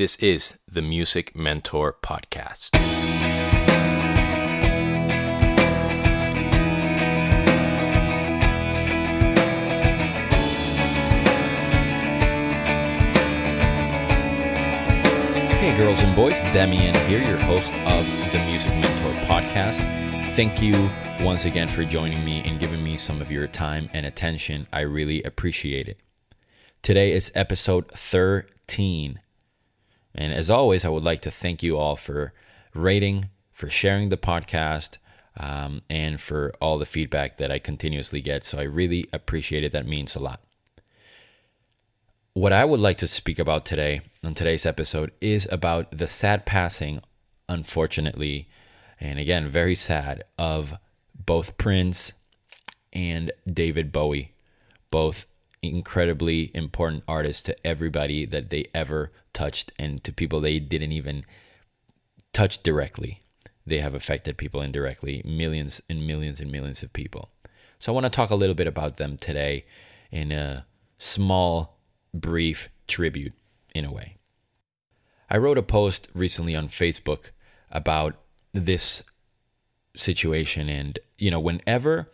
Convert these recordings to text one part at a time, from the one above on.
This is the Music Mentor Podcast. Hey, girls and boys, Demian here, your host of the Music Mentor Podcast. Thank you once again for joining me and giving me some of your time and attention. I really appreciate it. Today is episode 13. And as always, I would like to thank you all for rating, for sharing the podcast, um, and for all the feedback that I continuously get. So I really appreciate it. That means a lot. What I would like to speak about today on today's episode is about the sad passing, unfortunately, and again, very sad, of both Prince and David Bowie, both incredibly important artists to everybody that they ever touched and to people they didn't even touch directly. They have affected people indirectly, millions and millions and millions of people. So I want to talk a little bit about them today in a small brief tribute in a way. I wrote a post recently on Facebook about this situation and you know whenever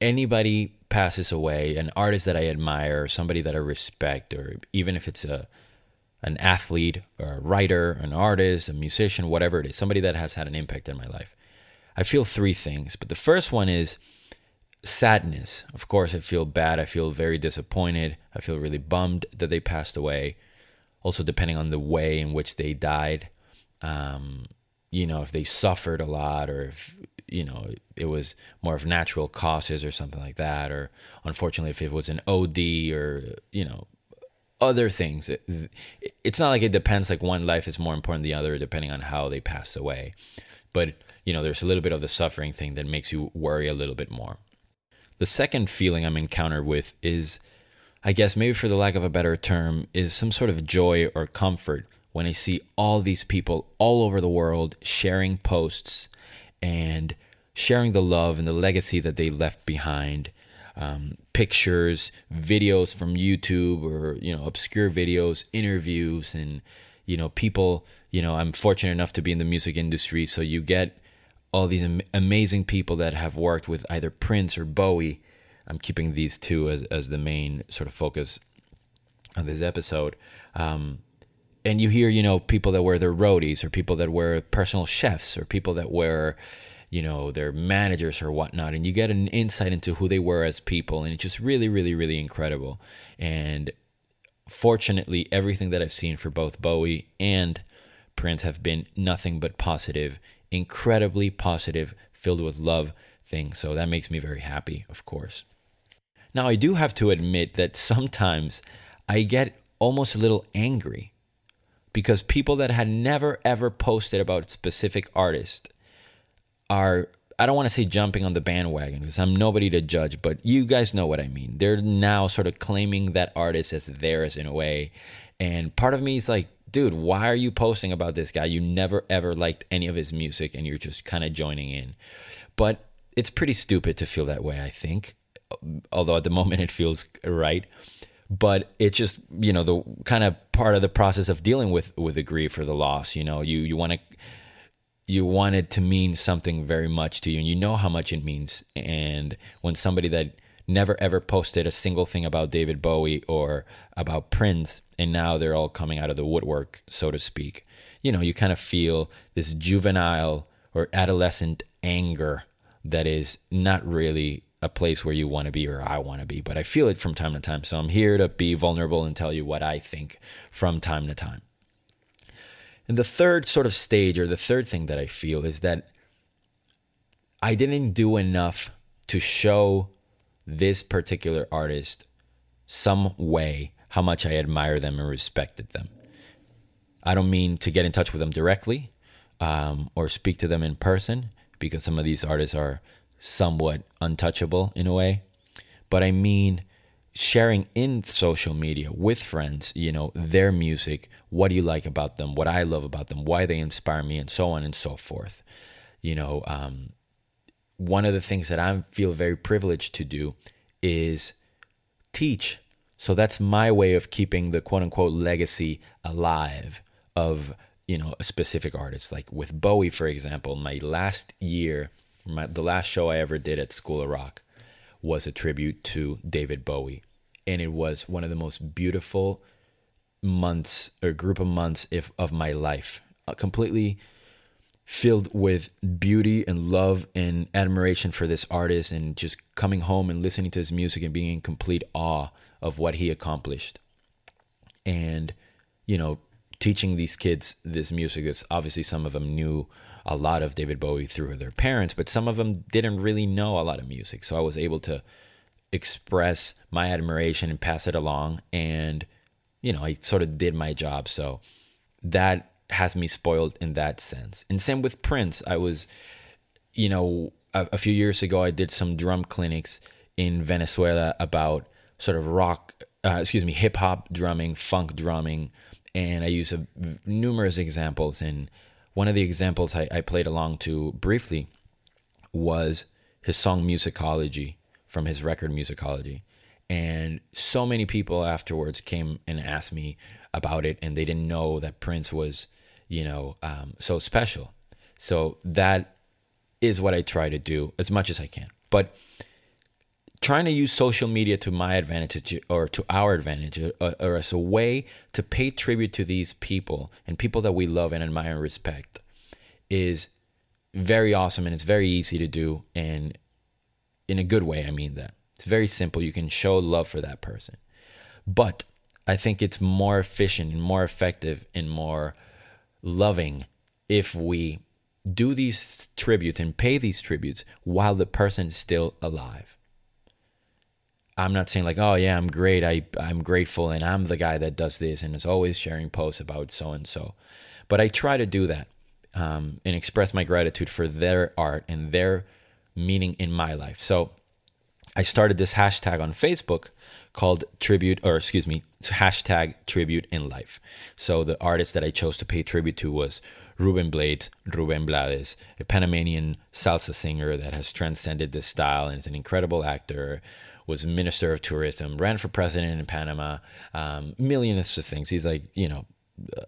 anybody passes away an artist that I admire somebody that I respect or even if it's a an athlete or a writer an artist a musician whatever it is somebody that has had an impact in my life I feel three things but the first one is sadness. Of course, I feel bad. I feel very disappointed. I feel really bummed that they passed away. Also, depending on the way in which they died, um, you know, if they suffered a lot or if, you know, it was more of natural causes or something like that. Or unfortunately, if it was an OD or, you know, other things. It, it's not like it depends, like one life is more important than the other, depending on how they passed away. But, you know, there's a little bit of the suffering thing that makes you worry a little bit more. The second feeling I'm encountered with is, I guess, maybe for the lack of a better term, is some sort of joy or comfort when I see all these people all over the world sharing posts and sharing the love and the legacy that they left behind. Um, pictures, videos from YouTube or, you know, obscure videos, interviews, and, you know, people, you know, I'm fortunate enough to be in the music industry. So you get all these am- amazing people that have worked with either Prince or Bowie. I'm keeping these two as, as the main sort of focus of this episode. Um, and you hear, you know, people that were their roadies or people that were personal chefs or people that were, you know, their managers or whatnot. And you get an insight into who they were as people. And it's just really, really, really incredible. And fortunately, everything that I've seen for both Bowie and Prince have been nothing but positive incredibly positive, filled with love things. So that makes me very happy, of course. Now, I do have to admit that sometimes I get almost a little angry because people that had never ever posted about specific artists are I don't want to say jumping on the bandwagon because I'm nobody to judge, but you guys know what I mean. They're now sort of claiming that artist as theirs in a way. And part of me is like, dude, why are you posting about this guy? You never ever liked any of his music and you're just kind of joining in. But it's pretty stupid to feel that way, I think. Although at the moment it feels right. But it's just, you know, the kind of part of the process of dealing with with the grief or the loss, you know, you you want to you want it to mean something very much to you and you know how much it means and when somebody that never ever posted a single thing about David Bowie or about Prince, and now they're all coming out of the woodwork, so to speak. You know, you kind of feel this juvenile or adolescent anger that is not really a place where you want to be or I want to be, but I feel it from time to time. So I'm here to be vulnerable and tell you what I think from time to time. And the third sort of stage or the third thing that I feel is that I didn't do enough to show this particular artist some way how much I admire them and respected them. I don't mean to get in touch with them directly um, or speak to them in person because some of these artists are somewhat untouchable in a way, but I mean sharing in social media with friends, you know, their music, what do you like about them, what I love about them, why they inspire me, and so on and so forth. You know, um, one of the things that I feel very privileged to do is teach. So that's my way of keeping the quote unquote legacy alive of you know a specific artist. Like with Bowie, for example, my last year, my, the last show I ever did at School of Rock was a tribute to David Bowie, and it was one of the most beautiful months or group of months if of my life. Uh, completely filled with beauty and love and admiration for this artist and just coming home and listening to his music and being in complete awe of what he accomplished and you know teaching these kids this music that's obviously some of them knew a lot of David Bowie through their parents but some of them didn't really know a lot of music so I was able to express my admiration and pass it along and you know I sort of did my job so that has me spoiled in that sense. And same with Prince. I was, you know, a, a few years ago, I did some drum clinics in Venezuela about sort of rock, uh, excuse me, hip hop drumming, funk drumming, and I use a, numerous examples. And one of the examples I, I played along to briefly was his song Musicology from his record Musicology. And so many people afterwards came and asked me about it, and they didn't know that Prince was you know, um, so special. So that is what I try to do as much as I can. But trying to use social media to my advantage or to our advantage or, uh, or, as a way to pay tribute to these people and people that we love and admire and respect is very awesome and it's very easy to do and in a good way I mean that. It's very simple. You can show love for that person. But I think it's more efficient and more effective and more loving if we do these tributes and pay these tributes while the person is still alive. I'm not saying like, oh yeah, I'm great, I I'm grateful, and I'm the guy that does this and is always sharing posts about so and so. But I try to do that um, and express my gratitude for their art and their meaning in my life. So I started this hashtag on Facebook called tribute, or excuse me, hashtag tribute in life. So the artist that I chose to pay tribute to was Ruben Blades, Ruben Blades, a Panamanian salsa singer that has transcended this style and is an incredible actor. Was minister of tourism, ran for president in Panama, um, millions of things. He's like, you know,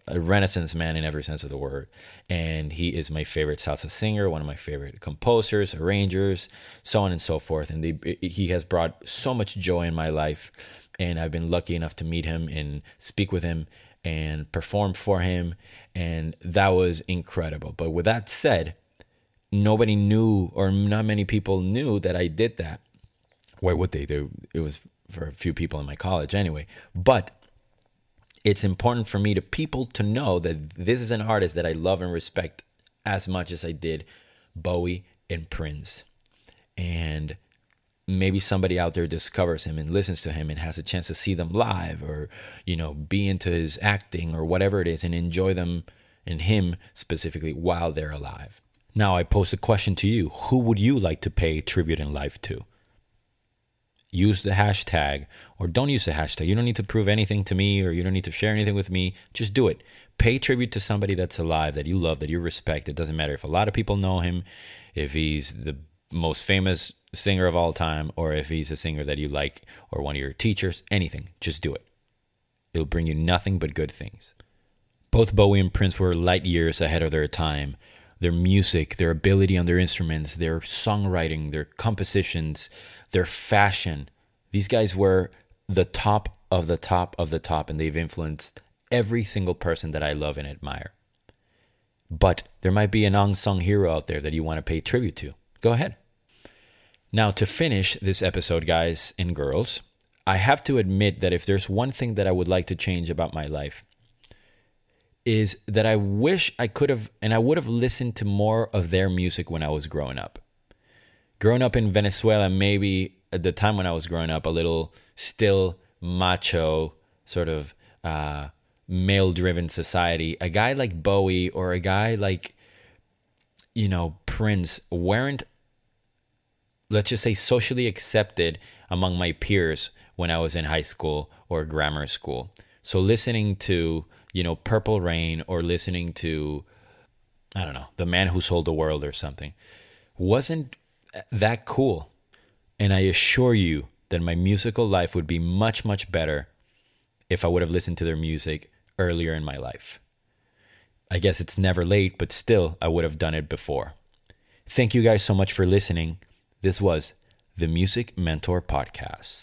a renaissance man in every sense of the word and he is my favorite salsa singer one of my favorite composers arrangers so on and so forth and they, he has brought so much joy in my life and i've been lucky enough to meet him and speak with him and perform for him and that was incredible. But with that said nobody knew or not many people knew that i did that. Why would they? Do it was for a few people in my college anyway. But it's important for me to people to know that this is an artist that I love and respect as much as I did Bowie and Prince. And maybe somebody out there discovers him and listens to him and has a chance to see them live or, you know, be into his acting or whatever it is and enjoy them and him specifically while they're alive. Now, I pose a question to you Who would you like to pay tribute in life to? use the hashtag or don't use the hashtag. You don't need to prove anything to me or you don't need to share anything with me. Just do it. Pay tribute to somebody that's alive, that you love, that you respect. It doesn't matter if a lot of people know him, if he's the most famous singer of all time, or if he's a singer that you like or one of your teachers, anything. Just do it. It'll bring you nothing but good things. Both Bowie and Prince were light years ahead of their time. Their music, their ability on their instruments, their songwriting, their compositions, their fashion. These guys were the top of the top of the top, and they've influenced every single person that I love and admire. But there might be an unsung hero out there that you want to pay tribute to. Go ahead. Now, to finish this episode, guys and girls, I have to admit that if there's one thing that I would like to change about my life, is that I wish I could have and I would have listened to more of their music when I was growing up. Growing up in Venezuela, maybe at the time when I was growing up, a little still macho, sort of uh, male driven society, a guy like Bowie or a guy like, you know, Prince weren't, let's just say, socially accepted among my peers when I was in high school or grammar school. So listening to, you know, Purple Rain or listening to, I don't know, The Man Who Sold the World or something wasn't that cool. And I assure you that my musical life would be much, much better if I would have listened to their music earlier in my life. I guess it's never late, but still, I would have done it before. Thank you guys so much for listening. This was the Music Mentor Podcast.